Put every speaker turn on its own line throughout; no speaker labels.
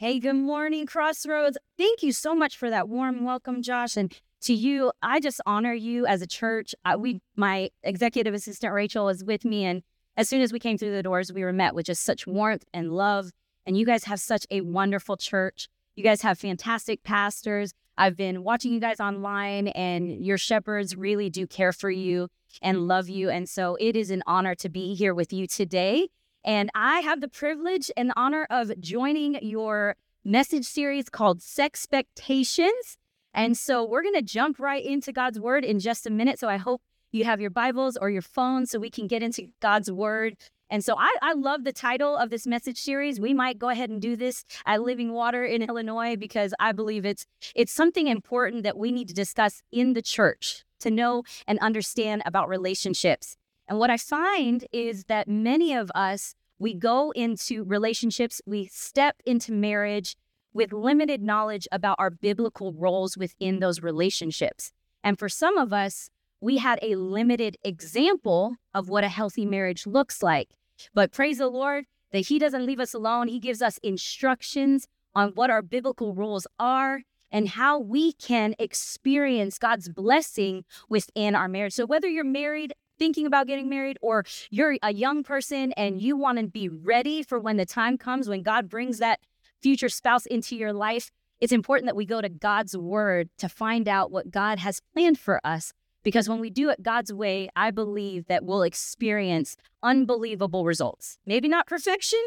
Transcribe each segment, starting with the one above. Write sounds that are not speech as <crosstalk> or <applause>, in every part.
Hey, good morning, Crossroads. Thank you so much for that warm welcome, Josh. And to you, I just honor you as a church. I, we, my executive assistant Rachel is with me, and as soon as we came through the doors, we were met with just such warmth and love. And you guys have such a wonderful church. You guys have fantastic pastors. I've been watching you guys online, and your shepherds really do care for you and love you. And so it is an honor to be here with you today. And I have the privilege and the honor of joining your message series called Sexpectations. And so we're going to jump right into God's word in just a minute. So I hope you have your Bibles or your phone so we can get into God's word. And so I, I love the title of this message series. We might go ahead and do this at Living Water in Illinois because I believe it's it's something important that we need to discuss in the church to know and understand about relationships. And what I find mm-hmm. is that many of us, we go into relationships, we step into marriage with limited knowledge about our biblical roles within those relationships. And for some of us, we had a limited example of what a healthy marriage looks like. But praise the Lord that He doesn't leave us alone. He gives us instructions on what our biblical roles are and how we can experience God's blessing within our marriage. So, whether you're married thinking about getting married or you're a young person and you want to be ready for when the time comes when God brings that future spouse into your life, it's important that we go to God's word to find out what God has planned for us. Because when we do it God's way, I believe that we'll experience unbelievable results. Maybe not perfection,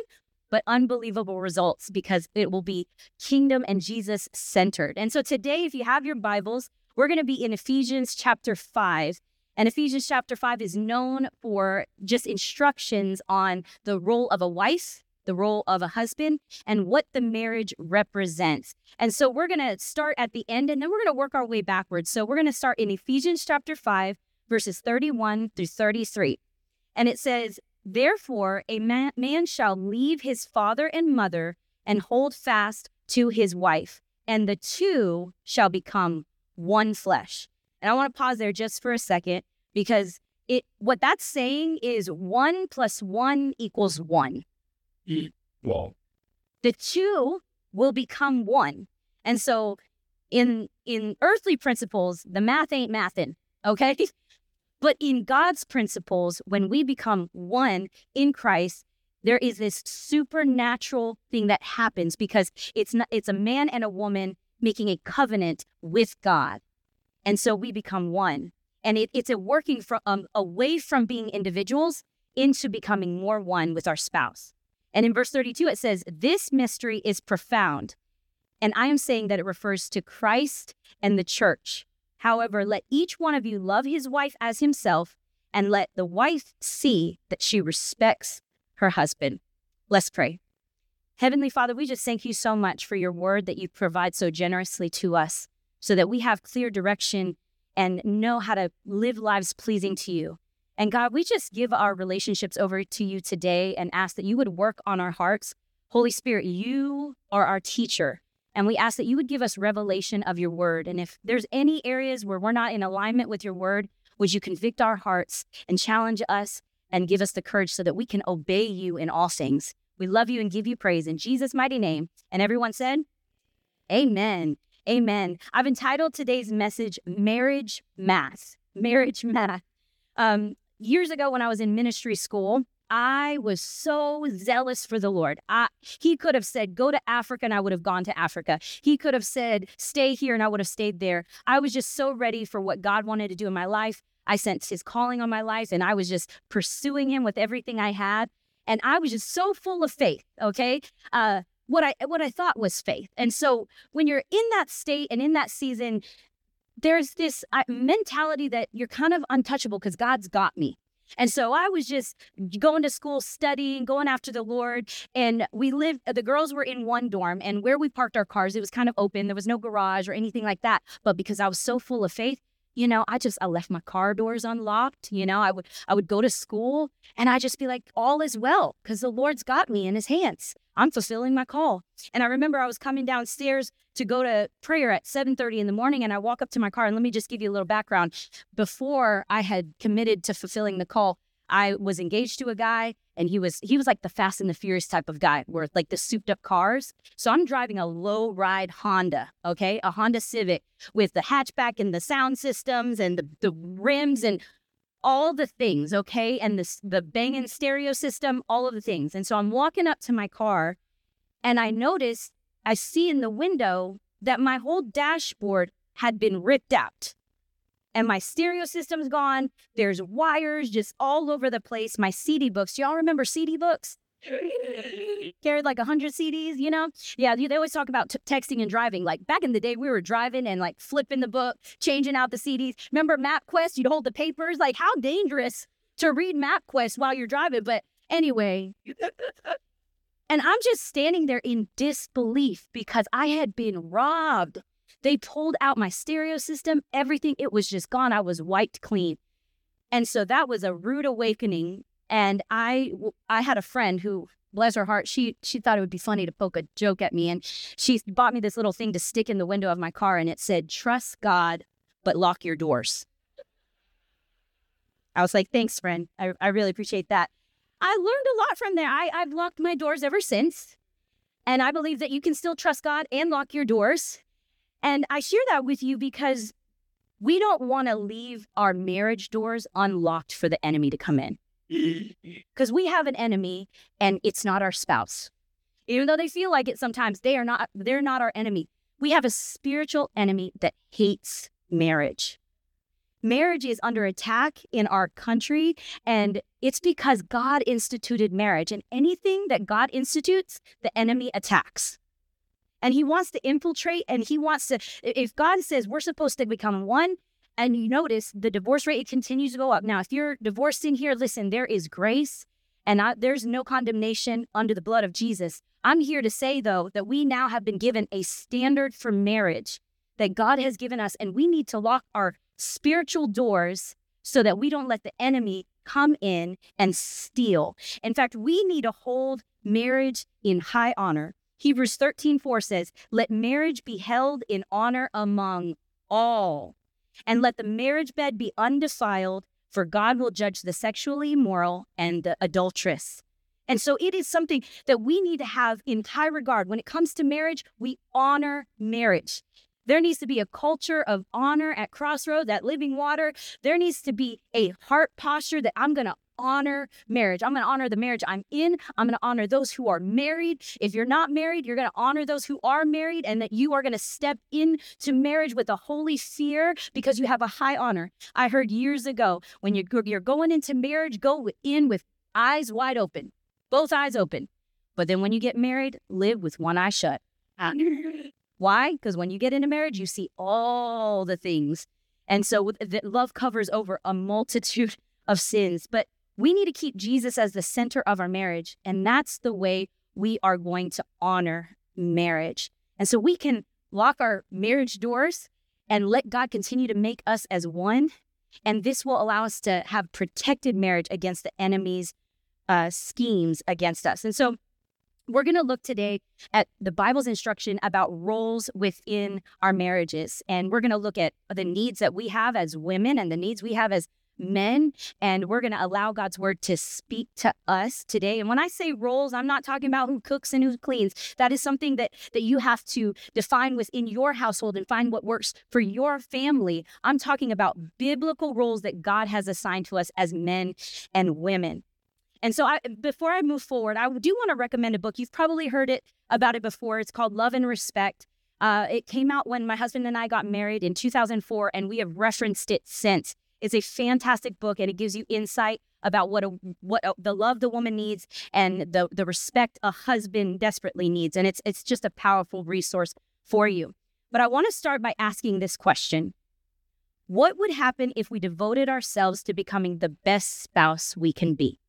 but unbelievable results because it will be kingdom and Jesus centered. And so today, if you have your Bibles, we're going to be in Ephesians chapter 5. And Ephesians chapter 5 is known for just instructions on the role of a wife, the role of a husband, and what the marriage represents. And so we're going to start at the end and then we're going to work our way backwards. So we're going to start in Ephesians chapter 5, verses 31 through 33. And it says, Therefore, a man, man shall leave his father and mother and hold fast to his wife, and the two shall become one flesh. And I want to pause there just for a second because it what that's saying is one plus one equals one.
Well,
The two will become one. And so in in earthly principles, the math ain't mathin', okay? <laughs> But in God's principles, when we become one in Christ, there is this supernatural thing that happens because it's not it's a man and a woman making a covenant with God. And so we become one. And it, it's a working from um, away from being individuals into becoming more one with our spouse. And in verse 32, it says, This mystery is profound. And I am saying that it refers to Christ and the church. However, let each one of you love his wife as himself, and let the wife see that she respects her husband. Let's pray. Heavenly Father, we just thank you so much for your word that you provide so generously to us so that we have clear direction and know how to live lives pleasing to you. And God, we just give our relationships over to you today and ask that you would work on our hearts. Holy Spirit, you are our teacher. And we ask that you would give us revelation of your word. And if there's any areas where we're not in alignment with your word, would you convict our hearts and challenge us and give us the courage so that we can obey you in all things? We love you and give you praise in Jesus' mighty name. And everyone said, Amen. Amen. I've entitled today's message Marriage Math. Marriage Math. Um, years ago, when I was in ministry school, I was so zealous for the Lord. I, he could have said, Go to Africa, and I would have gone to Africa. He could have said, Stay here, and I would have stayed there. I was just so ready for what God wanted to do in my life. I sensed his calling on my life, and I was just pursuing him with everything I had. And I was just so full of faith, okay? Uh, what I what I thought was faith. And so when you're in that state and in that season, there's this uh, mentality that you're kind of untouchable because God's got me. And so I was just going to school, studying, going after the Lord. And we lived, the girls were in one dorm, and where we parked our cars, it was kind of open. There was no garage or anything like that. But because I was so full of faith, you know, I just I left my car doors unlocked. You know, I would I would go to school and I just be like, all is well, because the Lord's got me in his hands. I'm fulfilling my call. And I remember I was coming downstairs to go to prayer at 7:30 in the morning and I walk up to my car and let me just give you a little background. Before I had committed to fulfilling the call, I was engaged to a guy and he was he was like the fast and the furious type of guy where like the souped up cars. So I'm driving a low ride Honda, okay? A Honda Civic with the hatchback and the sound systems and the, the rims and all the things, okay? And the the banging stereo system, all of the things. And so I'm walking up to my car and I notice I see in the window that my whole dashboard had been ripped out and my stereo system's gone. There's wires just all over the place. My CD books. Y'all remember CD books? <laughs> Carried like 100 CDs, you know? Yeah, they always talk about t- texting and driving. Like back in the day, we were driving and like flipping the book, changing out the CDs. Remember MapQuest? You'd hold the papers. Like, how dangerous to read MapQuest while you're driving. But anyway, <laughs> and I'm just standing there in disbelief because I had been robbed they pulled out my stereo system, everything, it was just gone. I was wiped clean. And so that was a rude awakening. And I I had a friend who bless her heart, she she thought it would be funny to poke a joke at me. And she bought me this little thing to stick in the window of my car and it said, trust God, but lock your doors. I was like, thanks, friend. I, I really appreciate that. I learned a lot from there. I, I've locked my doors ever since. And I believe that you can still trust God and lock your doors. And I share that with you because we don't want to leave our marriage doors unlocked for the enemy to come in. <laughs> Because we have an enemy and it's not our spouse. Even though they feel like it sometimes, they are not they're not our enemy. We have a spiritual enemy that hates marriage. Marriage is under attack in our country, and it's because God instituted marriage. And anything that God institutes, the enemy attacks and he wants to infiltrate and he wants to if god says we're supposed to become one and you notice the divorce rate continues to go up. Now if you're divorced in here listen there is grace and I, there's no condemnation under the blood of jesus. I'm here to say though that we now have been given a standard for marriage that god has given us and we need to lock our spiritual doors so that we don't let the enemy come in and steal. In fact we need to hold marriage in high honor Hebrews 13, 4 says, Let marriage be held in honor among all, and let the marriage bed be undefiled, for God will judge the sexually immoral and the adulteress. And so it is something that we need to have in high regard. When it comes to marriage, we honor marriage. There needs to be a culture of honor at Crossroads, at Living Water. There needs to be a heart posture that I'm going to honor marriage. I'm going to honor the marriage I'm in. I'm going to honor those who are married. If you're not married, you're going to honor those who are married and that you are going to step into marriage with a holy fear because you have a high honor. I heard years ago when you're, you're going into marriage, go in with eyes wide open, both eyes open. But then when you get married, live with one eye shut. Ah. <laughs> Why? Because when you get into marriage, you see all the things. And so love covers over a multitude of sins. But we need to keep Jesus as the center of our marriage. And that's the way we are going to honor marriage. And so we can lock our marriage doors and let God continue to make us as one. And this will allow us to have protected marriage against the enemy's uh, schemes against us. And so we're going to look today at the Bible's instruction about roles within our marriages. And we're going to look at the needs that we have as women and the needs we have as men and we're going to allow God's word to speak to us today. And when I say roles, I'm not talking about who cooks and who cleans. That is something that that you have to define within your household and find what works for your family. I'm talking about biblical roles that God has assigned to us as men and women. And so I before I move forward, I do want to recommend a book. You've probably heard it about it before. It's called Love and Respect. Uh, it came out when my husband and I got married in 2004, and we have referenced it since. It's a fantastic book and it gives you insight about what a, what a, the love the woman needs and the the respect a husband desperately needs and it's it's just a powerful resource for you. But I want to start by asking this question. What would happen if we devoted ourselves to becoming the best spouse we can be?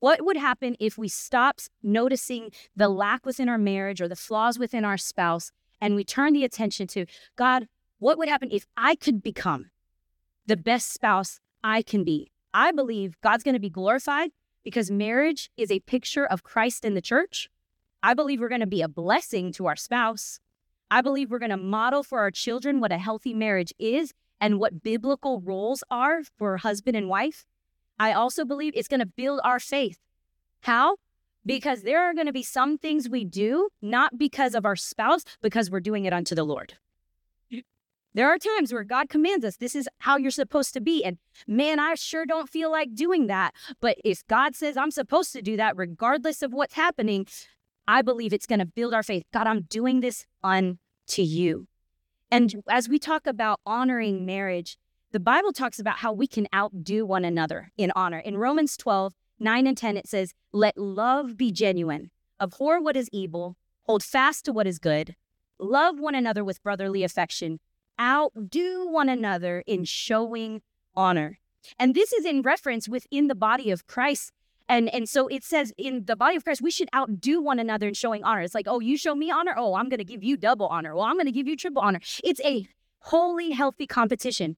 What would happen if we stopped noticing the lack within our marriage or the flaws within our spouse and we turn the attention to God, what would happen if I could become the best spouse I can be. I believe God's going to be glorified because marriage is a picture of Christ in the church. I believe we're going to be a blessing to our spouse. I believe we're going to model for our children what a healthy marriage is and what biblical roles are for husband and wife. I also believe it's going to build our faith. How? Because there are going to be some things we do, not because of our spouse, because we're doing it unto the Lord. There are times where God commands us, this is how you're supposed to be. And man, I sure don't feel like doing that. But if God says I'm supposed to do that, regardless of what's happening, I believe it's going to build our faith. God, I'm doing this unto you. And as we talk about honoring marriage, the Bible talks about how we can outdo one another in honor. In Romans 12, 9 and 10, it says, Let love be genuine, abhor what is evil, hold fast to what is good, love one another with brotherly affection outdo one another in showing honor. And this is in reference within the body of Christ. And, and so it says in the body of Christ, we should outdo one another in showing honor. It's like, oh, you show me honor. Oh, I'm going to give you double honor. Well, I'm going to give you triple honor. It's a holy, healthy competition.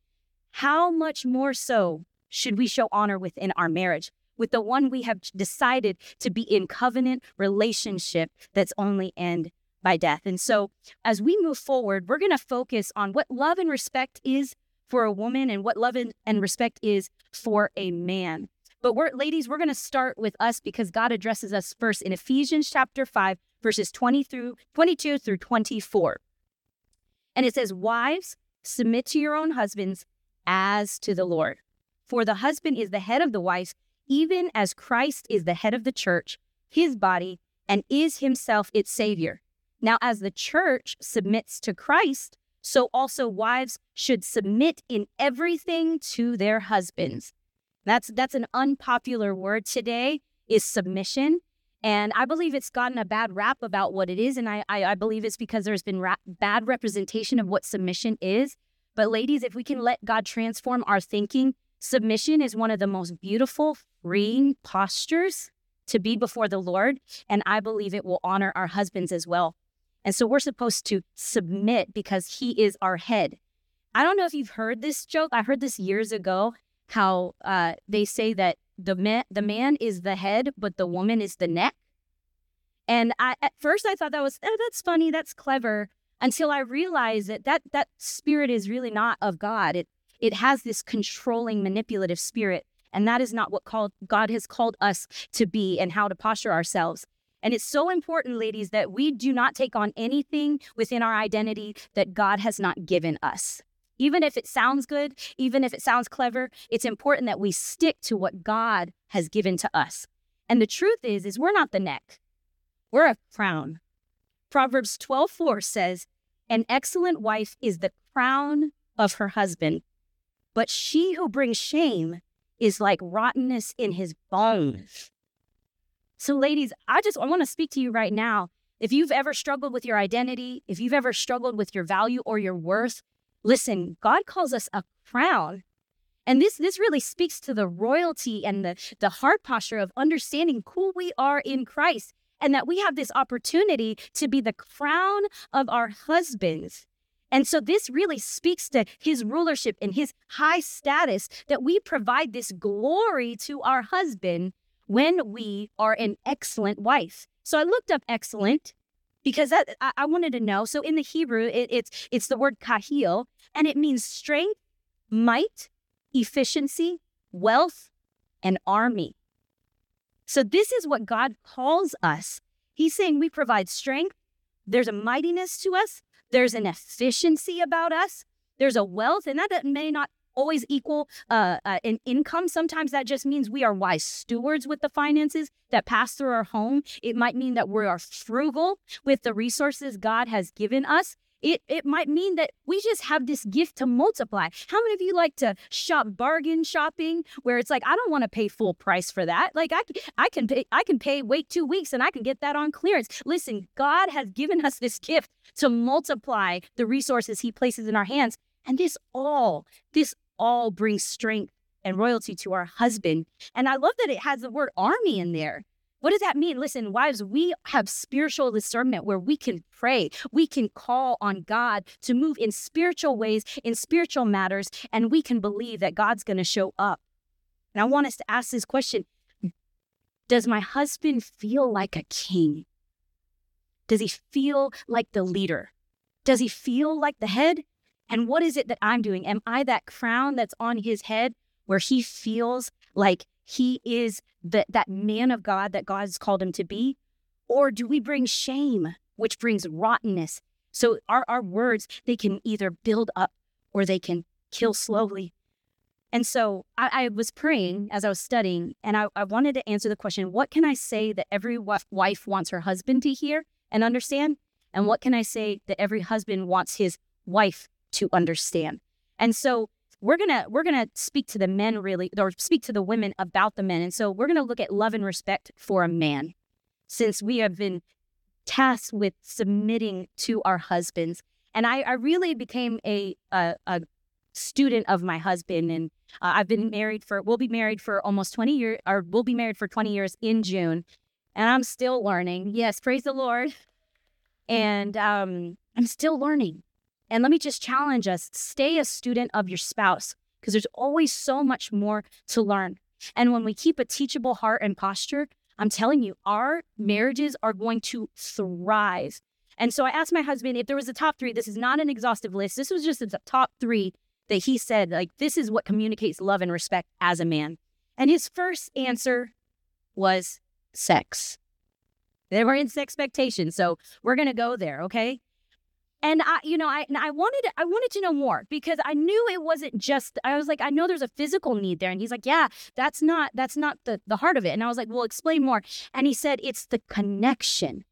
How much more so should we show honor within our marriage? With the one we have decided to be in covenant relationship that's only end by death. And so as we move forward, we're going to focus on what love and respect is for a woman and what love and respect is for a man. But we're ladies, we're going to start with us because God addresses us first in Ephesians chapter 5 verses 20 through 22 through 24. And it says, "Wives, submit to your own husbands as to the Lord. For the husband is the head of the wife, even as Christ is the head of the church, his body, and is himself its savior." Now, as the church submits to Christ, so also wives should submit in everything to their husbands. That's that's an unpopular word today is submission. And I believe it's gotten a bad rap about what it is. And I, I, I believe it's because there's been bad representation of what submission is. But, ladies, if we can let God transform our thinking, submission is one of the most beautiful, freeing postures to be before the Lord. And I believe it will honor our husbands as well. And so we're supposed to submit because he is our head. I don't know if you've heard this joke. I heard this years ago how uh, they say that the man, the man is the head, but the woman is the neck. And I, at first I thought that was, oh, that's funny, that's clever, until I realized that, that that spirit is really not of God. It, it has this controlling, manipulative spirit. And that is not what called, God has called us to be and how to posture ourselves. And it's so important, ladies, that we do not take on anything within our identity that God has not given us. Even if it sounds good, even if it sounds clever, it's important that we stick to what God has given to us. And the truth is is we're not the neck. We're a crown. Proverbs 12:4 says, "An excellent wife is the crown of her husband, but she who brings shame is like rottenness in his bones." So, ladies, I just I want to speak to you right now. If you've ever struggled with your identity, if you've ever struggled with your value or your worth, listen, God calls us a crown. And this this really speaks to the royalty and the, the heart posture of understanding who we are in Christ and that we have this opportunity to be the crown of our husbands. And so this really speaks to his rulership and his high status that we provide this glory to our husband when we are an excellent wife. So I looked up excellent because that, I, I wanted to know. So in the Hebrew, it, it's it's the word kahil, and it means strength, might, efficiency, wealth, and army. So this is what God calls us. He's saying we provide strength. There's a mightiness to us. There's an efficiency about us. There's a wealth, and that may not always equal uh, uh, an income. Sometimes that just means we are wise stewards with the finances that pass through our home. It might mean that we are frugal with the resources God has given us. It, it might mean that we just have this gift to multiply. How many of you like to shop bargain shopping where it's like I don't want to pay full price for that. Like I I can pay I can pay wait 2 weeks and I can get that on clearance. Listen, God has given us this gift to multiply the resources he places in our hands. And this all, this all bring strength and royalty to our husband. And I love that it has the word army in there. What does that mean? Listen, wives, we have spiritual discernment where we can pray. We can call on God to move in spiritual ways, in spiritual matters, and we can believe that God's going to show up. And I want us to ask this question Does my husband feel like a king? Does he feel like the leader? Does he feel like the head? And what is it that I'm doing? Am I that crown that's on his head where he feels like he is the, that man of God that God has called him to be? Or do we bring shame, which brings rottenness? So our, our words, they can either build up or they can kill slowly. And so I, I was praying as I was studying, and I, I wanted to answer the question what can I say that every wife wants her husband to hear and understand? And what can I say that every husband wants his wife to understand? And so we're gonna we're gonna speak to the men really or speak to the women about the men. And so we're gonna look at love and respect for a man since we have been tasked with submitting to our husbands. And i, I really became a, a, a student of my husband. And uh, i've been married for we'll be married for almost 20 years or we'll be married for 20 years in june. And i'm still learning. Yes praise the lord. And um, i'm still learning and let me just challenge us stay a student of your spouse because there's always so much more to learn. And when we keep a teachable heart and posture, I'm telling you, our marriages are going to thrive. And so I asked my husband if there was a top three. This is not an exhaustive list. This was just the top three that he said, like, this is what communicates love and respect as a man. And his first answer was sex. They were in expectation. So we're going to go there, okay? And I, you know, I I wanted I wanted to know more because I knew it wasn't just. I was like, I know there's a physical need there, and he's like, yeah, that's not that's not the the heart of it. And I was like, well, explain more. And he said it's the connection.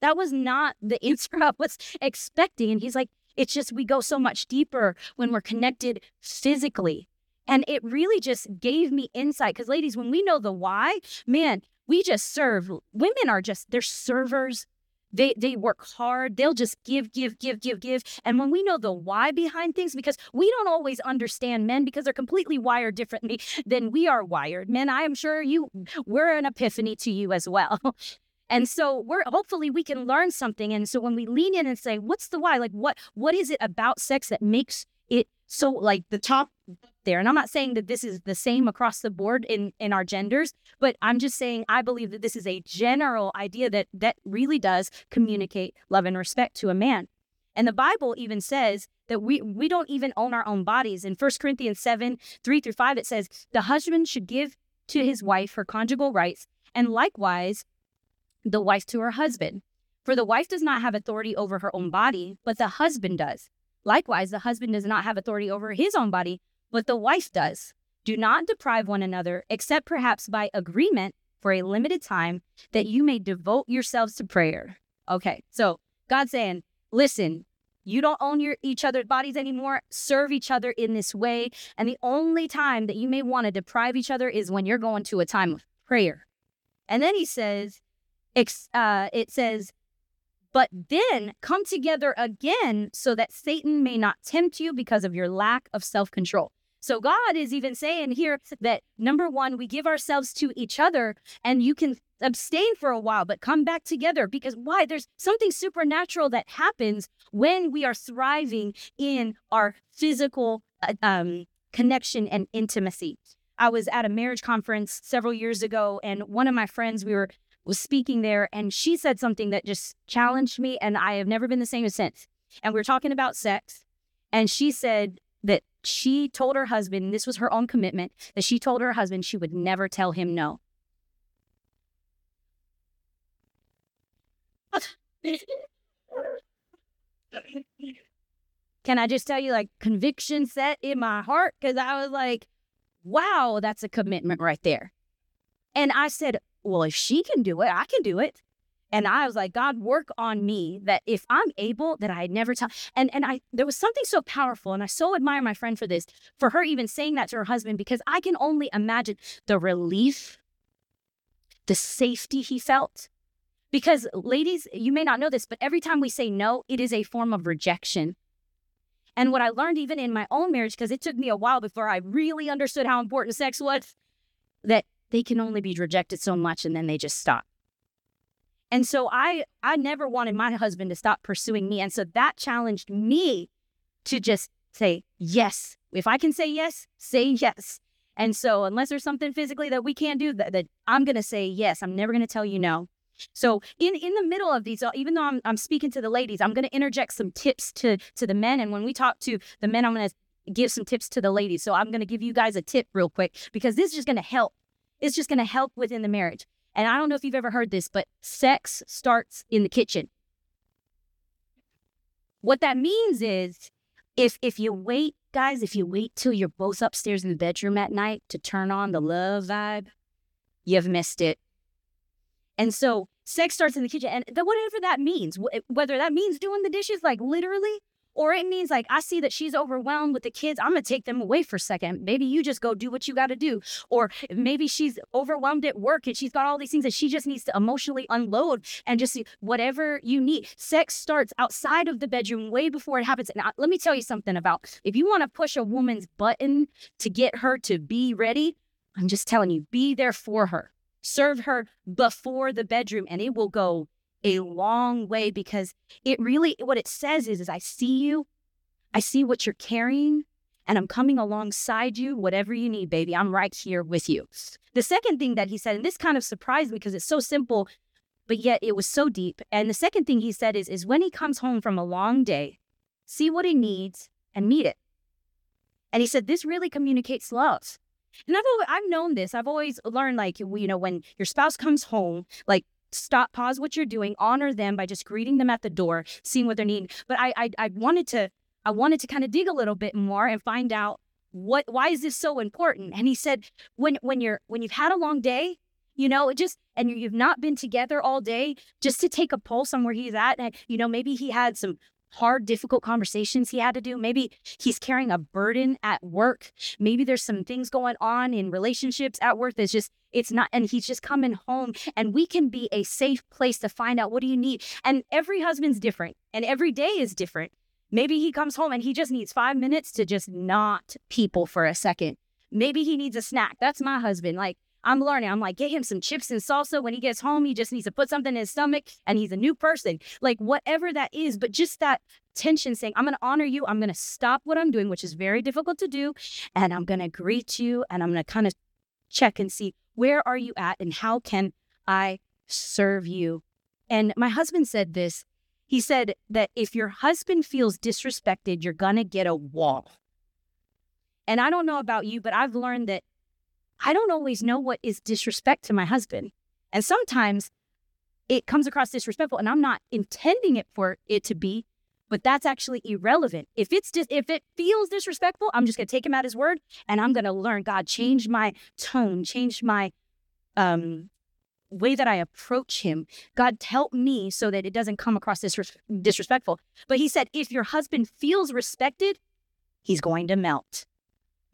That was not the <laughs> answer I was expecting. And he's like, it's just we go so much deeper when we're connected physically. And it really just gave me insight because, ladies, when we know the why, man, we just serve. Women are just, they're servers they they work hard. They'll just give, give, give, give, give. And when we know the why behind things, because we don't always understand men because they're completely wired differently <laughs> than we are wired. Men, I am sure you we're an epiphany to you as well. <laughs> And so we're hopefully we can learn something. And so when we lean in and say, what's the why? Like what what is it about sex that makes it so like the top there. And i'm not saying that this is the same across the board in in our genders but i'm just saying i believe that this is a general idea that that really does communicate love and respect to a man. And the bible even says that we we don't even own our own bodies. In 1 corinthians 7 3 through 5 it says the husband should give to his wife her conjugal rights and likewise the wife to her husband. For the wife does not have authority over her own body but the husband does. Likewise, the husband does not have authority over his own body, but the wife does. Do not deprive one another, except perhaps by agreement for a limited time, that you may devote yourselves to prayer. Okay, so God's saying, listen, you don't own your each other's bodies anymore. Serve each other in this way. And the only time that you may want to deprive each other is when you're going to a time of prayer. And then he says, uh, it says, but then come together again so that Satan may not tempt you because of your lack of self control. So God is even saying here that number one, we give ourselves to each other and you can abstain for a while, but come back together because why? There's something supernatural that happens when we are thriving in our physical uh, um, connection and intimacy. I was at a marriage conference several years ago, and one of my friends, we were was speaking there and she said something that just challenged me and I have never been the same since. And we were talking about sex and she said that she told her husband, this was her own commitment, that she told her husband she would never tell him no. Can I just tell you, like, conviction set in my heart? Because I was like, wow, that's a commitment right there. And I said, well, if she can do it, I can do it. And I was like, God, work on me that if I'm able, that I never tell. And and I there was something so powerful, and I so admire my friend for this, for her even saying that to her husband, because I can only imagine the relief, the safety he felt. Because ladies, you may not know this, but every time we say no, it is a form of rejection. And what I learned even in my own marriage, because it took me a while before I really understood how important sex was, that they can only be rejected so much and then they just stop. And so I I never wanted my husband to stop pursuing me. And so that challenged me to just say yes. If I can say yes, say yes. And so unless there's something physically that we can't do that, that I'm going to say yes. I'm never going to tell you no. So in in the middle of these, uh, even though I'm I'm speaking to the ladies, I'm going to interject some tips to to the men. And when we talk to the men, I'm going to give some tips to the ladies. So I'm going to give you guys a tip real quick because this is just going to help. It's just going to help within the marriage. And I don't know if you've ever heard this, but sex starts in the kitchen. What that means is if if you wait, guys, if you wait till you're both upstairs in the bedroom at night to turn on the love vibe, you've missed it. And so sex starts in the kitchen and whatever that means, whether that means doing the dishes like literally or it means like, I see that she's overwhelmed with the kids. I'm going to take them away for a second. Maybe you just go do what you got to do. Or maybe she's overwhelmed at work and she's got all these things that she just needs to emotionally unload and just whatever you need. Sex starts outside of the bedroom way before it happens. And I, let me tell you something about if you want to push a woman's button to get her to be ready, I'm just telling you, be there for her. Serve her before the bedroom and it will go a long way because it really what it says is is I see you, I see what you're carrying, and I'm coming alongside you, whatever you need, baby. I'm right here with you. The second thing that he said, and this kind of surprised me because it's so simple, but yet it was so deep. And the second thing he said is, is when he comes home from a long day, see what he needs and meet it. And he said, this really communicates love. And I've always, I've known this. I've always learned like you know when your spouse comes home, like stop, pause what you're doing, honor them by just greeting them at the door, seeing what they're needing. But I, I, I wanted to, I wanted to kind of dig a little bit more and find out what, why is this so important? And he said, when, when you're, when you've had a long day, you know, it just, and you've not been together all day, just to take a pulse on where he's at. And, you know, maybe he had some hard, difficult conversations he had to do. Maybe he's carrying a burden at work. Maybe there's some things going on in relationships at work that's just, it's not, and he's just coming home. And we can be a safe place to find out what do you need. And every husband's different, and every day is different. Maybe he comes home and he just needs five minutes to just not people for a second. Maybe he needs a snack. That's my husband. Like, I'm learning. I'm like, get him some chips and salsa. When he gets home, he just needs to put something in his stomach and he's a new person. Like, whatever that is, but just that tension saying, I'm going to honor you. I'm going to stop what I'm doing, which is very difficult to do. And I'm going to greet you and I'm going to kind of check and see where are you at and how can I serve you. And my husband said this. He said that if your husband feels disrespected, you're going to get a wall. And I don't know about you, but I've learned that I don't always know what is disrespect to my husband. And sometimes it comes across disrespectful and I'm not intending it for it to be, but that's actually irrelevant. If it's just if it feels disrespectful, I'm just going to take him at his word and I'm going to learn God change my tone, change my um way that I approach him. God help me so that it doesn't come across disres- disrespectful. But he said if your husband feels respected, he's going to melt.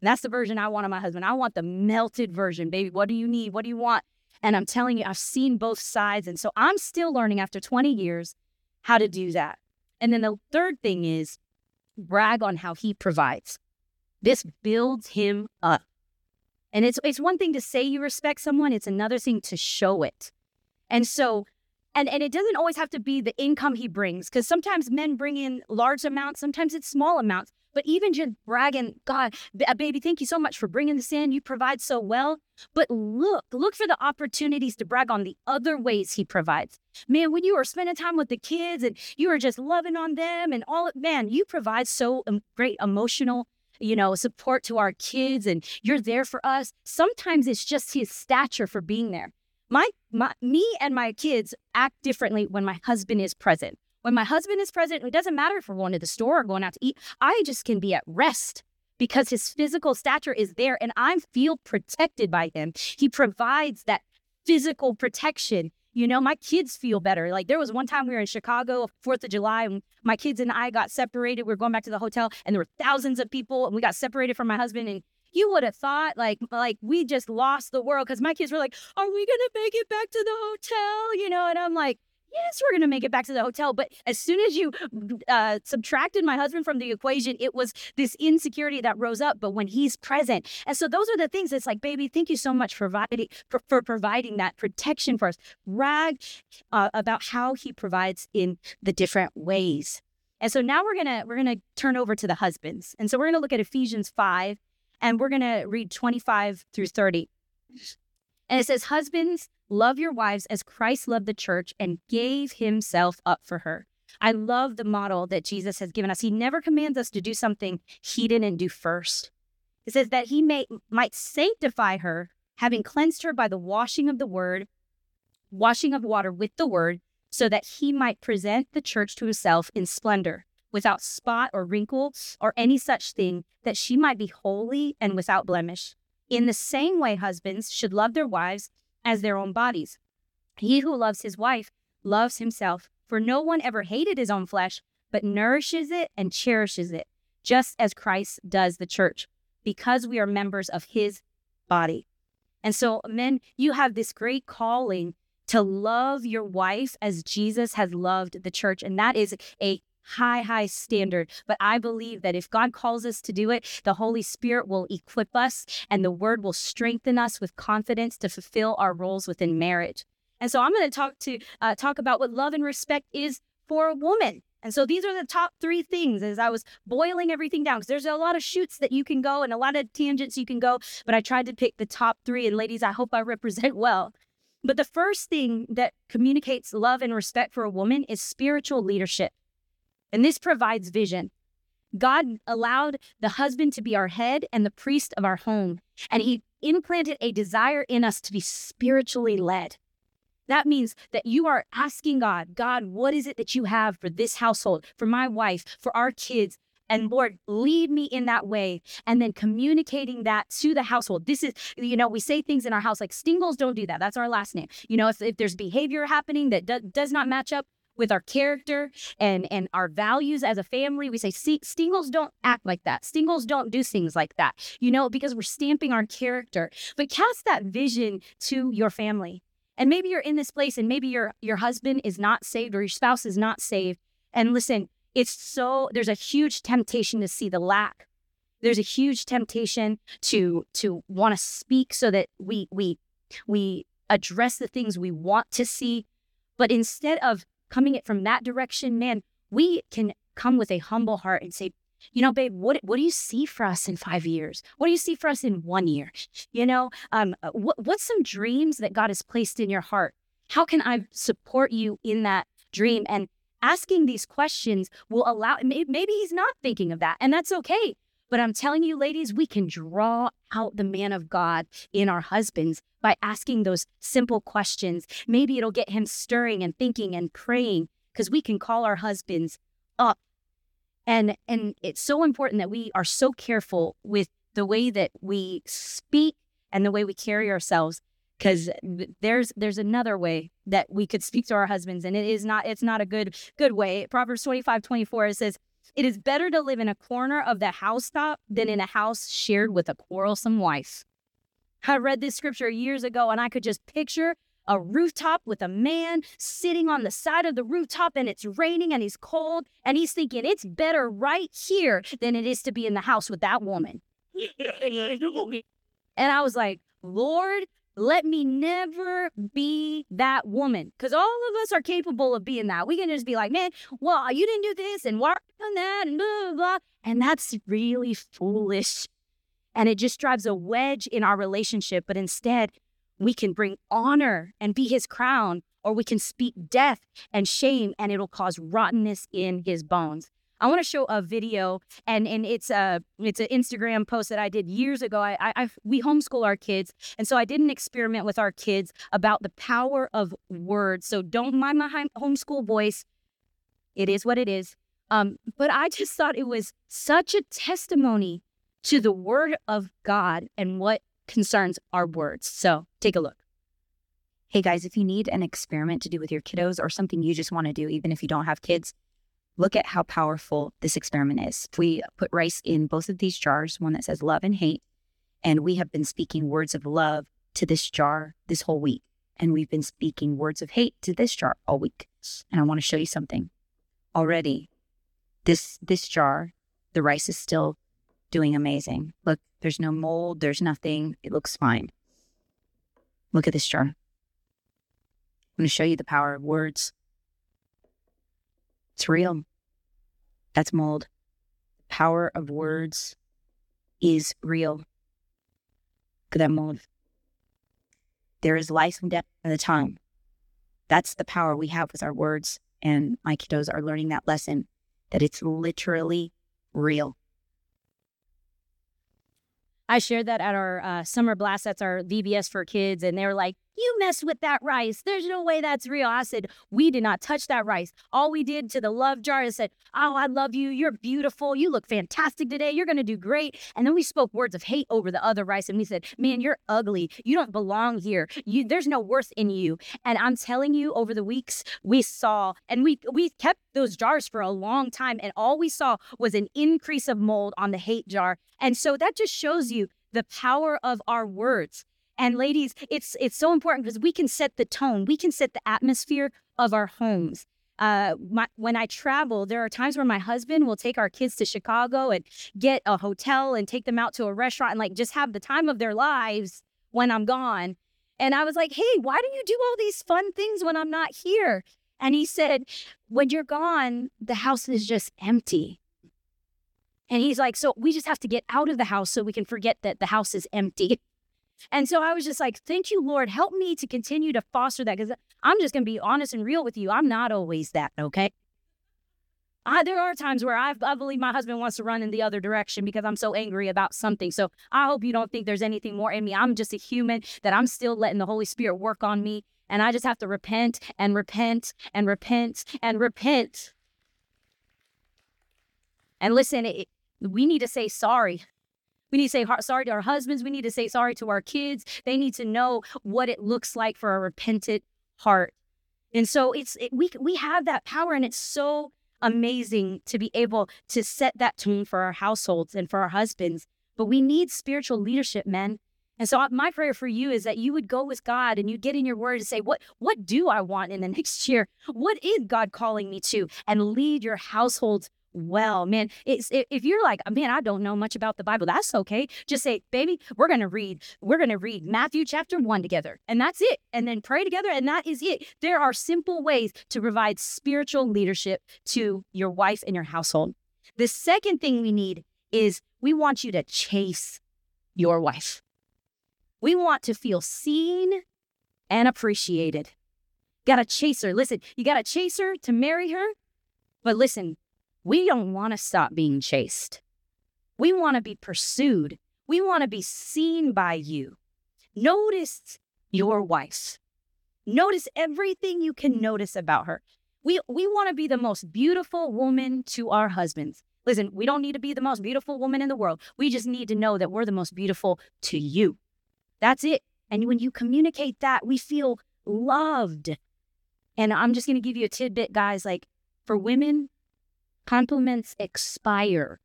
And that's the version I want of my husband. I want the melted version, baby. What do you need? What do you want? And I'm telling you, I've seen both sides. And so I'm still learning after 20 years how to do that. And then the third thing is brag on how he provides. This builds him up. And it's it's one thing to say you respect someone, it's another thing to show it. And so and and it doesn't always have to be the income he brings because sometimes men bring in large amounts, sometimes it's small amounts. But even just bragging, God, uh, baby, thank you so much for bringing this in. You provide so well. But look, look for the opportunities to brag on the other ways he provides. Man, when you are spending time with the kids and you are just loving on them and all, man, you provide so great emotional you know, support to our kids and you're there for us. Sometimes it's just his stature for being there. My, my me and my kids act differently when my husband is present. When my husband is present, it doesn't matter if we're going to the store or going out to eat. I just can be at rest because his physical stature is there and I feel protected by him. He provides that physical protection. You know, my kids feel better. Like there was one time we were in Chicago, 4th of July, and my kids and I got separated. We were going back to the hotel and there were thousands of people and we got separated from my husband and you would have thought like like we just lost the world because my kids were like, "Are we gonna make it back to the hotel?" You know, and I'm like, yes, we're going to make it back to the hotel. But as soon as you uh, subtracted my husband from the equation, it was this insecurity that rose up. But when he's present, and so those are the things. It's like, baby, thank you so much for providing for, for providing that protection for us. Brag uh, about how he provides in the different ways. And so now we're gonna we're gonna turn over to the husbands, and so we're gonna look at Ephesians five, and we're gonna read twenty five through thirty. And it says, Husbands, love your wives as Christ loved the church and gave himself up for her, I love the model that Jesus has given us. He never commands us to do something he didn't do first. It says that he may might sanctify her, having cleansed her by the washing of the word, washing of water with the word, so that he might present the church to himself in splendor, without spot or wrinkle or any such thing, that she might be holy and without blemish. In the same way, husbands should love their wives as their own bodies. He who loves his wife loves himself, for no one ever hated his own flesh, but nourishes it and cherishes it, just as Christ does the church, because we are members of his body. And so, men, you have this great calling to love your wife as Jesus has loved the church. And that is a high, high standard. But I believe that if God calls us to do it, the Holy Spirit will equip us and the word will strengthen us with confidence to fulfill our roles within marriage. And so I'm going to talk to uh, talk about what love and respect is for a woman. And so these are the top three things as I was boiling everything down because there's a lot of shoots that you can go and a lot of tangents you can go, but I tried to pick the top three. And ladies, I hope I represent well. But the first thing that communicates love and respect for a woman is spiritual leadership. And this provides vision. God allowed the husband to be our head and the priest of our home, and he implanted a desire in us to be spiritually led. That means that you are asking God, God, what is it that you have for this household, for my wife, for our kids? And Lord, lead me in that way. And then communicating that to the household. This is, you know, we say things in our house like Stingls don't do that. That's our last name. You know, if, if there's behavior happening that do, does not match up with our character and and our values as a family. We say Stingls don't act like that. Stingls don't do things like that. You know, because we're stamping our character. But cast that vision to your family. And maybe you're in this place and maybe your your husband is not saved or your spouse is not saved. And listen, it's so there's a huge temptation to see the lack. There's a huge temptation to to want to speak so that we we we address the things we want to see. But instead of coming it from that direction, man, we can come with a humble heart and say, you know, babe, what what do you see for us in five years? What do you see for us in one year? <laughs> You know, um, uh, what, what's some dreams that God has placed in your heart? How can I support you in that dream? And asking these questions will allow. Maybe he's not thinking of that, and that's okay. But I'm telling you, ladies, we can draw out the man of God in our husbands by asking those simple questions. Maybe it'll get him stirring and thinking and praying because we can call our husbands up and and it's so important that we are so careful with the way that we speak and the way we carry ourselves because there's there's another way that we could speak to our husbands and it is not it's not a good good way proverbs 25 24 it says it is better to live in a corner of the housetop than in a house shared with a quarrelsome wife i read this scripture years ago and i could just picture a rooftop with a man sitting on the side of the rooftop and it's raining and he's cold and he's thinking it's better right here than it is to be in the house with that woman. <laughs> and I was like, Lord, let me never be that woman. Because all of us are capable of being that. We can just be like, man, well, you didn't do this and why done that and blah, blah, blah. And that's really foolish. And it just drives a wedge in our relationship. But instead, we can bring honor and be his crown, or we can speak death and shame, and it'll cause rottenness in his bones. I want to show a video, and and it's a it's an Instagram post that I did years ago. I, I, I we homeschool our kids, and so I did an experiment with our kids about the power of words. So don't mind my homeschool voice; it is what it is. Um, but I just thought it was such a testimony to the word of God and what concerns our words. So take a look.
Hey guys, if you need an experiment to do with your kiddos or something you just want to do, even if you don't have kids, look at how powerful this experiment is. We put rice in both of these jars, one that says love and hate, and we have been speaking words of love to this jar this whole week. And we've been speaking words of hate to this jar all week. And I want to show you something. Already, this this jar, the rice is still doing amazing. Look, there's no mold, there's nothing. It looks fine. Look at this jar. I'm going to show you the power of words. It's real. That's mold. The power of words is real. That mold. There is life and death in the tongue. That's the power we have with our words. And my kiddos are learning that lesson that it's literally real.
I shared that at our uh, summer blast. That's our VBS for kids. And they were like, You messed with that rice. There's no way that's real. I said, We did not touch that rice. All we did to the love jar is said, Oh, I love you. You're beautiful. You look fantastic today. You're going to do great. And then we spoke words of hate over the other rice. And we said, Man, you're ugly. You don't belong here. You, there's no worth in you. And I'm telling you, over the weeks, we saw, and we, we kept those jars for a long time. And all we saw was an increase of mold on the hate jar. And so that just shows you the power of our words. And ladies, it's it's so important because we can set the tone, we can set the atmosphere of our homes. Uh, my, when I travel, there are times where my husband will take our kids to Chicago and get a hotel and take them out to a restaurant and like just have the time of their lives when I'm gone. And I was like, hey, why do you do all these fun things when I'm not here? And he said, when you're gone, the house is just empty. And he's like, so we just have to get out of the house so we can forget that the house is empty. And so I was just like, thank you, Lord. Help me to continue to foster that because I'm just going to be honest and real with you. I'm not always that, okay? I, there are times where I, I believe my husband wants to run in the other direction because I'm so angry about something. So I hope you don't think there's anything more in me. I'm just a human that I'm still letting the Holy Spirit work on me. And I just have to repent and repent and repent and repent. And listen, it, we need to say sorry. We need to say sorry to our husbands. We need to say sorry to our kids. They need to know what it looks like for a repentant heart. And so it's it, we we have that power, and it's so amazing to be able to set that tone for our households and for our husbands. But we need spiritual leadership, men. And so my prayer for you is that you would go with God and you get in your word and say, what, what do I want in the <laughs> next year? What is God calling me to? And lead your households well, man. It's if you're like, man, I don't know much about the Bible, that's okay. Just say, baby, we're gonna read, we're gonna read Matthew chapter one together, and that's it. And then pray together, and that is it. There are simple ways to provide spiritual leadership to your wife and your household. The second thing we need is we want you to chase your wife. We want to feel seen and appreciated. Got to chase her. Listen, you got to chase her to marry her. But listen, we don't want to stop being chased. We want to be pursued. We want to be seen by you. Notice your wife. Notice everything you can notice about her. We, we want to be the most beautiful woman to our husbands. Listen, we don't need to be the most beautiful woman in the world. We just need to know that we're the most beautiful to you. That's it. And when you communicate that, we feel loved. And I'm just going to give you a tidbit, guys. Like for women, compliments expire.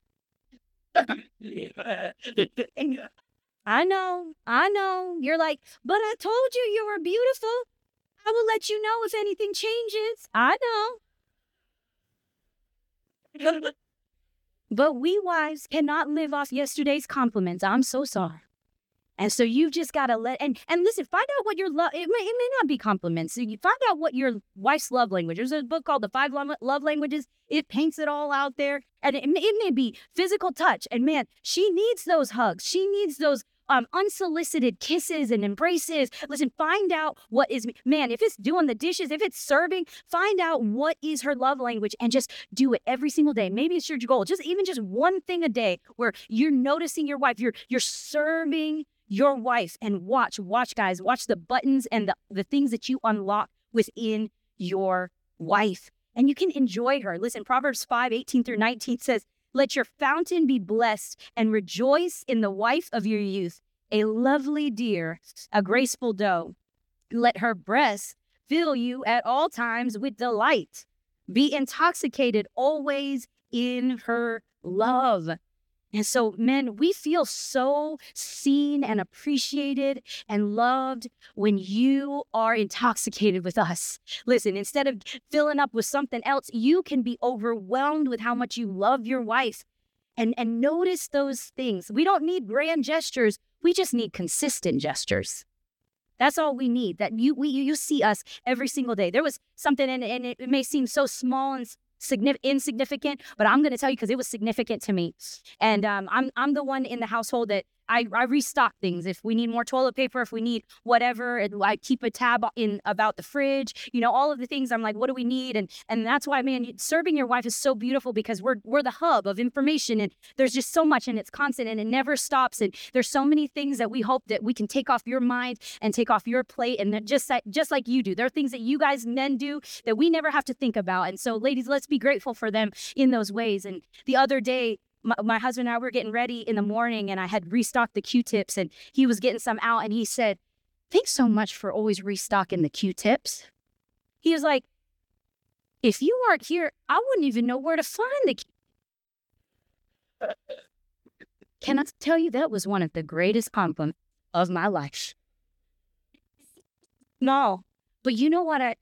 I know, I know. You're like, but I told you you were beautiful. I will let you know if anything changes. I know. <laughs> but we wives cannot live off yesterday's compliments. I'm so sorry. And so you've just got to let and and listen, find out what your love. It may it may not be compliments. So you find out what your wife's love language. There's a book called The Five Love Languages. It paints it all out there, and it, it may be physical touch. And man, she needs those hugs. She needs those um, unsolicited kisses and embraces. Listen, find out what is, man, if it's doing the dishes, if it's serving, find out what is her love language and just do it every single day. Maybe it's your goal, just even just one thing a day where you're noticing your wife, you're, you're serving your wife and watch, watch, guys, watch the buttons and the, the things that you unlock within your wife. And you can enjoy her. Listen, Proverbs 5 18 through 19 says, Let your fountain be blessed and rejoice in the wife of your youth, a lovely deer, a graceful doe. Let her breast fill you at all times with delight. Be intoxicated always in her love. And so, men, we feel so seen and appreciated and loved when you are intoxicated with us. Listen, instead of filling up with something else, you can be overwhelmed with how much you love your wife. And, and notice those things. We don't need grand gestures, we just need consistent gestures. That's all we need. That you we you see us every single day. There was something, and, and it may seem so small and insignificant, but I'm going to tell you because it was significant to me. And um, I'm I'm the one in the household that I, I restock things. If we need more toilet paper, if we need whatever, I keep a tab in about the fridge, you know, all of the things. I'm like, what do we need? And and that's why, man, serving your wife is so beautiful because we're we're the hub of information, and there's just so much, and it's constant, and it never stops. And there's so many things that we hope that we can take off your mind and take off your plate, and just just like you do. There are things that you guys men do that we never have to think about. And so, ladies, let's be grateful for them in those ways. And the other day, my, my husband and I were getting ready in the morning and I had restocked the Q-tips and he was getting some out and he said, Thanks so much for always restocking the Q-tips. He was like, if you weren't here, I wouldn't even know where to find the Q. Can I tell you that was one of the greatest compliments of my life? No, but you know what I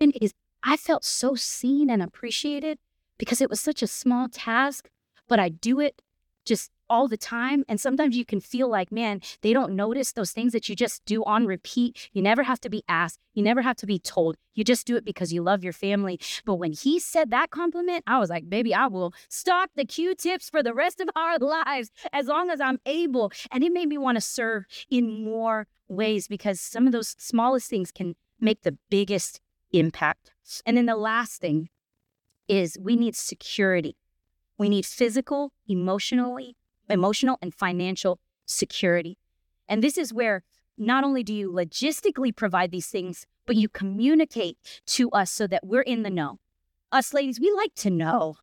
is I felt so seen and appreciated because it was such a small task but I do it just all the time. And sometimes you can feel like, man, they don't notice those things that you just do on repeat. You never have to be asked, you never have to be told. You just do it because you love your family. But when he said that compliment, I was like, baby, I will stock the Q tips for the rest of our <laughs> lives as long as I'm able. And it made me want to serve in more ways because some of those smallest things can make the biggest impact. And then the last thing is we need security. We need physical, emotionally, emotional, and financial security. And this is where not only do you logistically provide these things, but you communicate to us so that we're in the know. Us ladies, we like to know.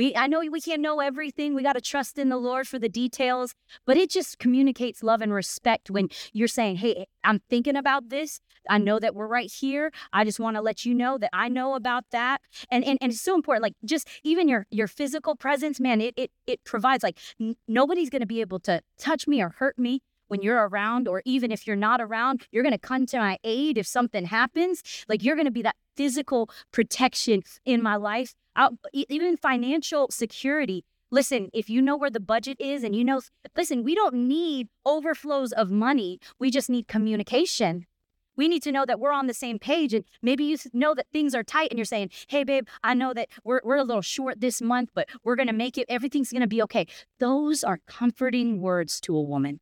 We I know we can't know everything. We got to trust in the Lord for the details, but it just communicates love and respect when you're saying, "Hey, I'm thinking about this. I know that we're right here. I just want to let you know that I know about that." And and, and it's so important like just even your your physical presence, man, it it it provides like n- nobody's going to be able to touch me or hurt me when you're around, or even if you're not around, you're going to come to my aid if something happens. Like you're going to be that physical protection in my life, I'll, even financial security. Listen, if you know where the budget is and you know, listen, we don't need overflows of money. We just need communication. We need to know that we're on the same page. And maybe you know that things are tight and you're saying, hey, babe, I know that we're, we're a little short this month, but we're going to make it. Everything's going to be okay. Those are comforting words to a woman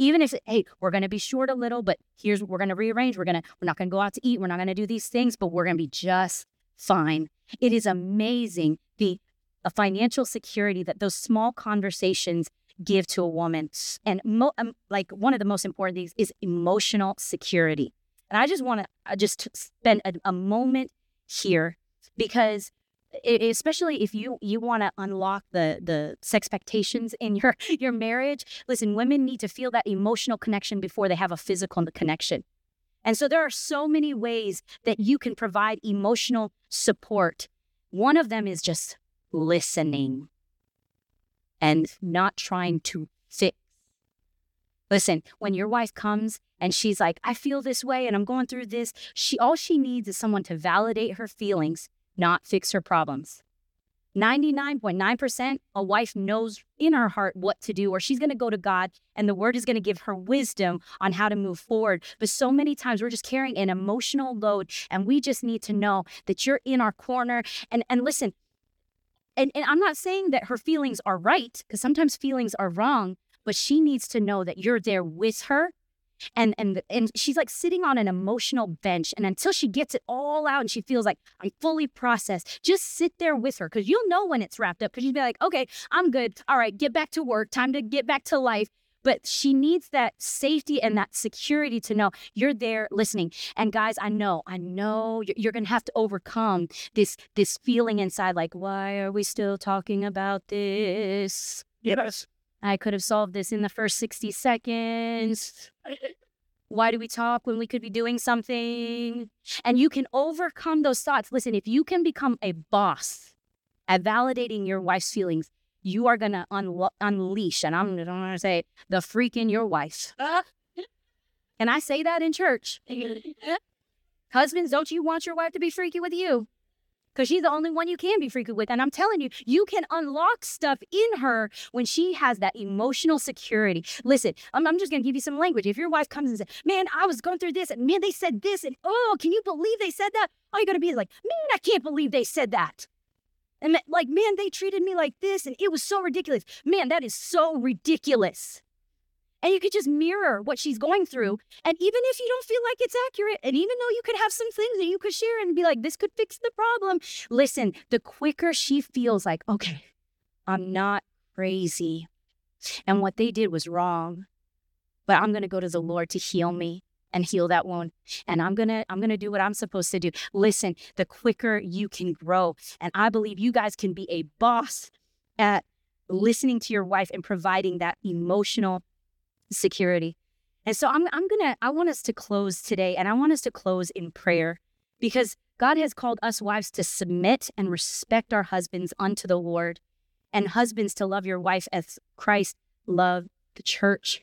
even if hey we're going to be short a little but here's what we're going to rearrange we're going to we're not going to go out to eat we're not going to do these things but we're going to be just fine. It is amazing the financial security that those small conversations give to a woman. And mo- um, like one of the most important things is emotional security. And i just want to just spend a, a moment here because especially if you you want to unlock the the expectations in your <laughs> your marriage listen women need to feel that emotional connection before they have a physical connection and so there are so many ways that you can provide emotional support one of them is just listening and not trying to fix listen when your wife comes and she's like i feel this way and i'm going through this she all she needs is someone to validate her feelings not fix her problems. 99.9% a wife knows in her heart what to do, or she's going to go to God and the word is going to give her wisdom on how to move forward. But so many times we're just carrying an emotional load and we just need to know that you're in our corner. And, and listen, and, and I'm not saying that her feelings are right, because sometimes feelings are wrong, but she needs to know that you're there with her and and and she's like sitting on an emotional bench and until she gets it all out and she feels like i'm fully processed just sit there with her because you'll know when it's wrapped up because you'll be like okay i'm good. All right get back to work. Time to get back to life. But she needs that safety and that security to know you're there listening. And guys i know i know you're gonna have to overcome this this feeling inside like why are we still talking about this?
Yes
I could have solved this in the first 60 seconds. Why do we talk when we could be doing something? And you can overcome those thoughts. Listen, if you can become a boss at validating your wife's feelings, you are going to un- unleash, and I'm going to say, the freak in your wife. <laughs> Can I say that in church? <laughs> Husbands, don't you want your wife to be freaky with you? Because she's the only one you can be freaky with. And I'm telling you, you can unlock stuff in her when she has that emotional security. Listen, I'm, I'm just going to give you some language. If your wife comes and says, Man, I was going through this, and man, they said this, and oh, can you believe they said that? All you got to be is like, Man, I can't believe they said that. And like, man, they treated me like this, and it was so ridiculous. Man, that is so ridiculous. And you could just mirror what she's going through. Mm-hmm. And even if you don't feel like it's accurate, and even though you could have some things that you could share and be like, this could fix the problem, listen, the quicker she feels like, okay, I'm not crazy. And what they did was wrong, but I'm going to go to the Lord to heal me and heal that wound and i'm gonna i'm gonna do what i'm supposed to do listen the quicker you can grow and i believe you guys can be a boss at listening to your wife and providing that emotional security. And so I'm, I'm going to, I want us to close today and I want us to close in prayer because God has called us wives to submit and respect our husbands unto the Lord and husbands to love your wife as Christ loved the church.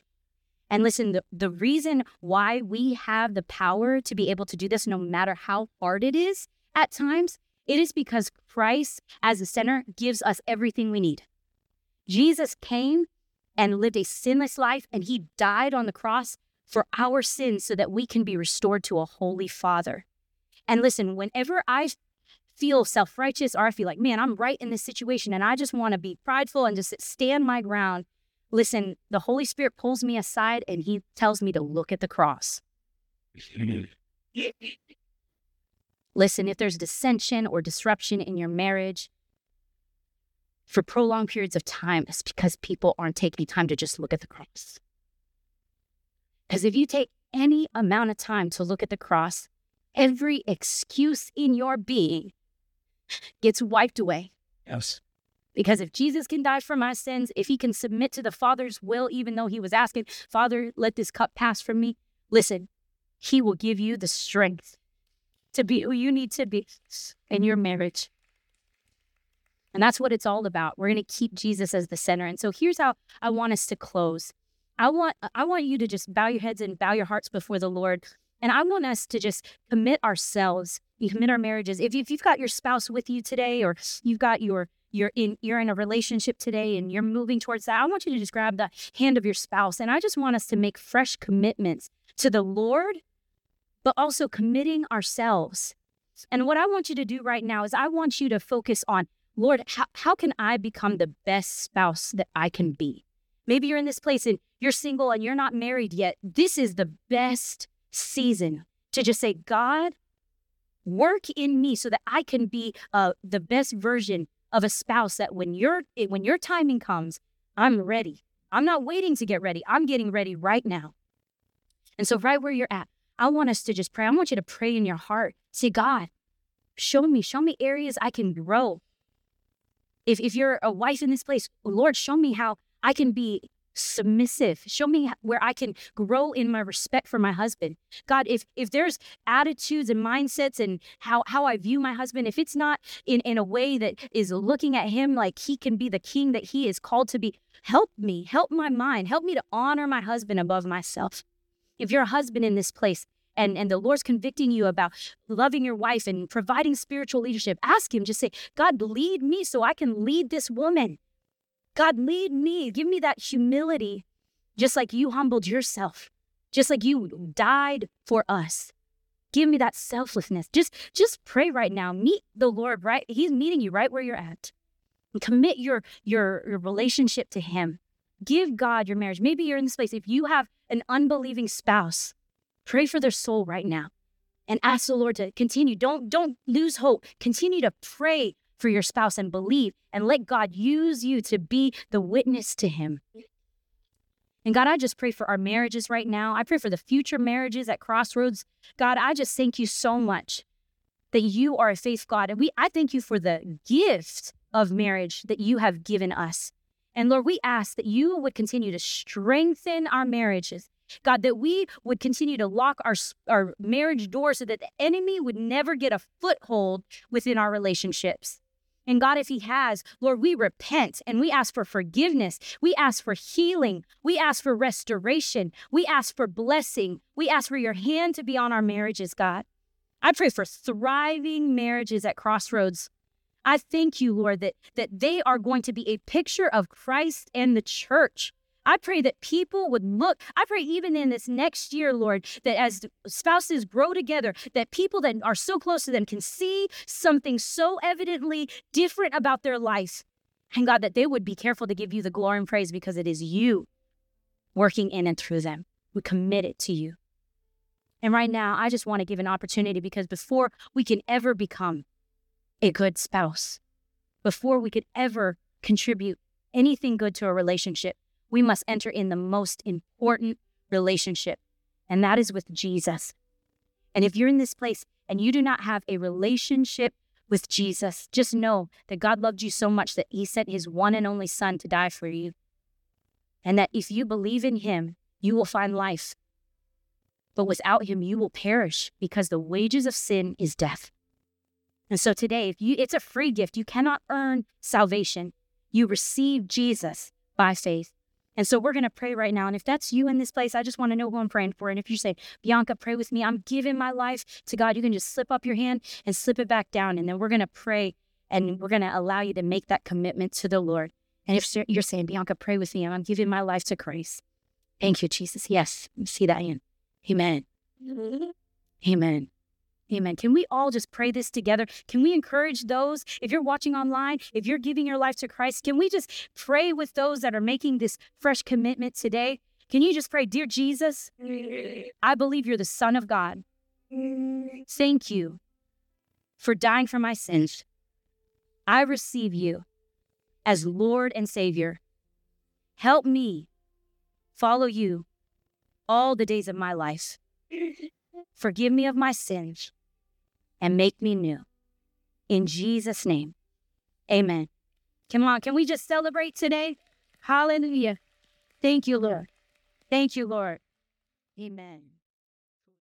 And listen, the, the reason why we have the power to be able to do this, no matter how hard it is at times, it is because Christ, as the center, gives us everything we need. Jesus came and lived a sinless life, and he died on the cross for our sins so that we can be restored to a holy Father. And listen, whenever I feel self righteous or I feel like, man, I'm right in this situation and I just want to be prideful and just stand my ground, listen, the Holy Spirit pulls me aside and he tells me to look at the cross. <laughs> listen, if there's dissension or disruption in your marriage, for prolonged periods of time is because people aren't taking time to just look at the cross. Because if you take any amount of time to look at the cross, every excuse in your being gets wiped away.
Yes.
Because if Jesus can die for my sins, if he can submit to the Father's will, even though he was asking, Father, let this cup pass from me, listen, he will give you the strength to be who you need to be in your marriage. And that's what it's all about. We're going to keep Jesus as the center. And so here's how I want us to close. I want uh, I want you to just bow your heads and bow your hearts before the Lord. And I want us to just commit ourselves, you commit our marriages. If, if you've got your spouse with you today, or you've got your you're in you're in a relationship today and you're moving towards that, I want you to just grab the hand of your spouse. And I just want us to make fresh commitments to the Lord, but also committing ourselves. And what I want you to do right now is I want you to focus on Lord, how, how can I become the best spouse that I can be? Maybe you're in this place and you're single and you're not married yet. This is the best season to just say, God, work in me so that I can be uh, the best version of a spouse that when your when your timing comes, I'm ready. I'm not waiting to get ready. I'm getting ready right now. And so right where you're at, I want us to just pray. I want you to pray in your heart. Say, God, show me, show me areas I can grow. If, if you're a wife in this place, Lord, show me how I can be submissive. Show me where i can grow in my respect for my husband. God if if there's attitudes and mindsets and how how i view my husband if it's not in in a way that is looking at him like he can be the king that he is called to be help me help my mind help me to honor my husband above myself. If you're a husband in this place and, and the Lord's convicting you about loving your wife and providing spiritual leadership, ask Him, just say, God, lead me so I can lead this woman. God, lead me. Give me that humility, just like you humbled yourself, just like you died for us. Give me that selflessness. Just, just pray right now. Meet the Lord right. He's meeting you right where you're at. And commit your, your, your relationship to Him. Give God your marriage. Maybe you're in this place. If you have an unbelieving spouse, Pray for their soul right now and ask the Lord to continue. Don't don't lose hope. Continue to pray for your spouse and believe and let God use you to be the witness to him. And God, I just pray for our marriages right now. I pray for the future marriages at Crossroads. God, I just thank you so much that you are a faith God. And we I thank you for the gift of marriage that you have given us. And Lord, we ask that you would continue to strengthen our marriages, God, that we would continue to lock our, our marriage door so that the enemy would never get a foothold within our relationships. And God, if He has, Lord, we repent and we ask for forgiveness. We ask for healing. We ask for restoration. We ask for blessing. We ask for your hand to be on our marriages, God. I pray for thriving marriages at Crossroads. I thank you, Lord, that, that they are going to be a picture of Christ and the church. I pray that people would look. I pray even in this next year, Lord, that as spouses grow together, that people that are so close to them can see something so evidently different about their life. And God, that they would be careful to give you the glory and praise because it is you working in and through them. We commit it to you. And right now, I just want to give an opportunity because before we can ever become a good spouse, before we could ever contribute anything good to a relationship, we must enter in the most important relationship, and that is with Jesus. And if you're in this place and you do not have a relationship with Jesus, just know that God loved you so much that he sent his one and only son to die for you. And that if you believe in him, you will find life. But without him, you will perish because the wages of sin is death. And so today, if you it's a free gift. You cannot earn salvation. You receive Jesus by faith. And so we're going to pray right now. And if that's you in this place, I just want to know who I'm praying for. And if you say, Bianca, pray with me, I'm giving my life to God, you can just slip up your hand and slip it back down. And then we're going to pray and we're going to allow you to make that commitment to the Lord. And if you're saying, Bianca, pray with me, I'm giving my life to Christ. Thank you, Jesus. Yes, see that in. Amen. <laughs> Amen. Amen. Can we all just pray this together? Can we encourage those, if you're watching online, if you're giving your life to Christ, can we just pray with those that are making this fresh commitment today? Can you just pray, Dear Jesus, I believe you're the Son of God. Thank you for dying for my sins. I receive you as Lord and Savior. Help me follow you all the days of my life. Forgive me of my sins and make me new. In Jesus' name, amen. Come on, can we just celebrate today? Hallelujah. Thank you, Lord. Thank you, Lord. Amen.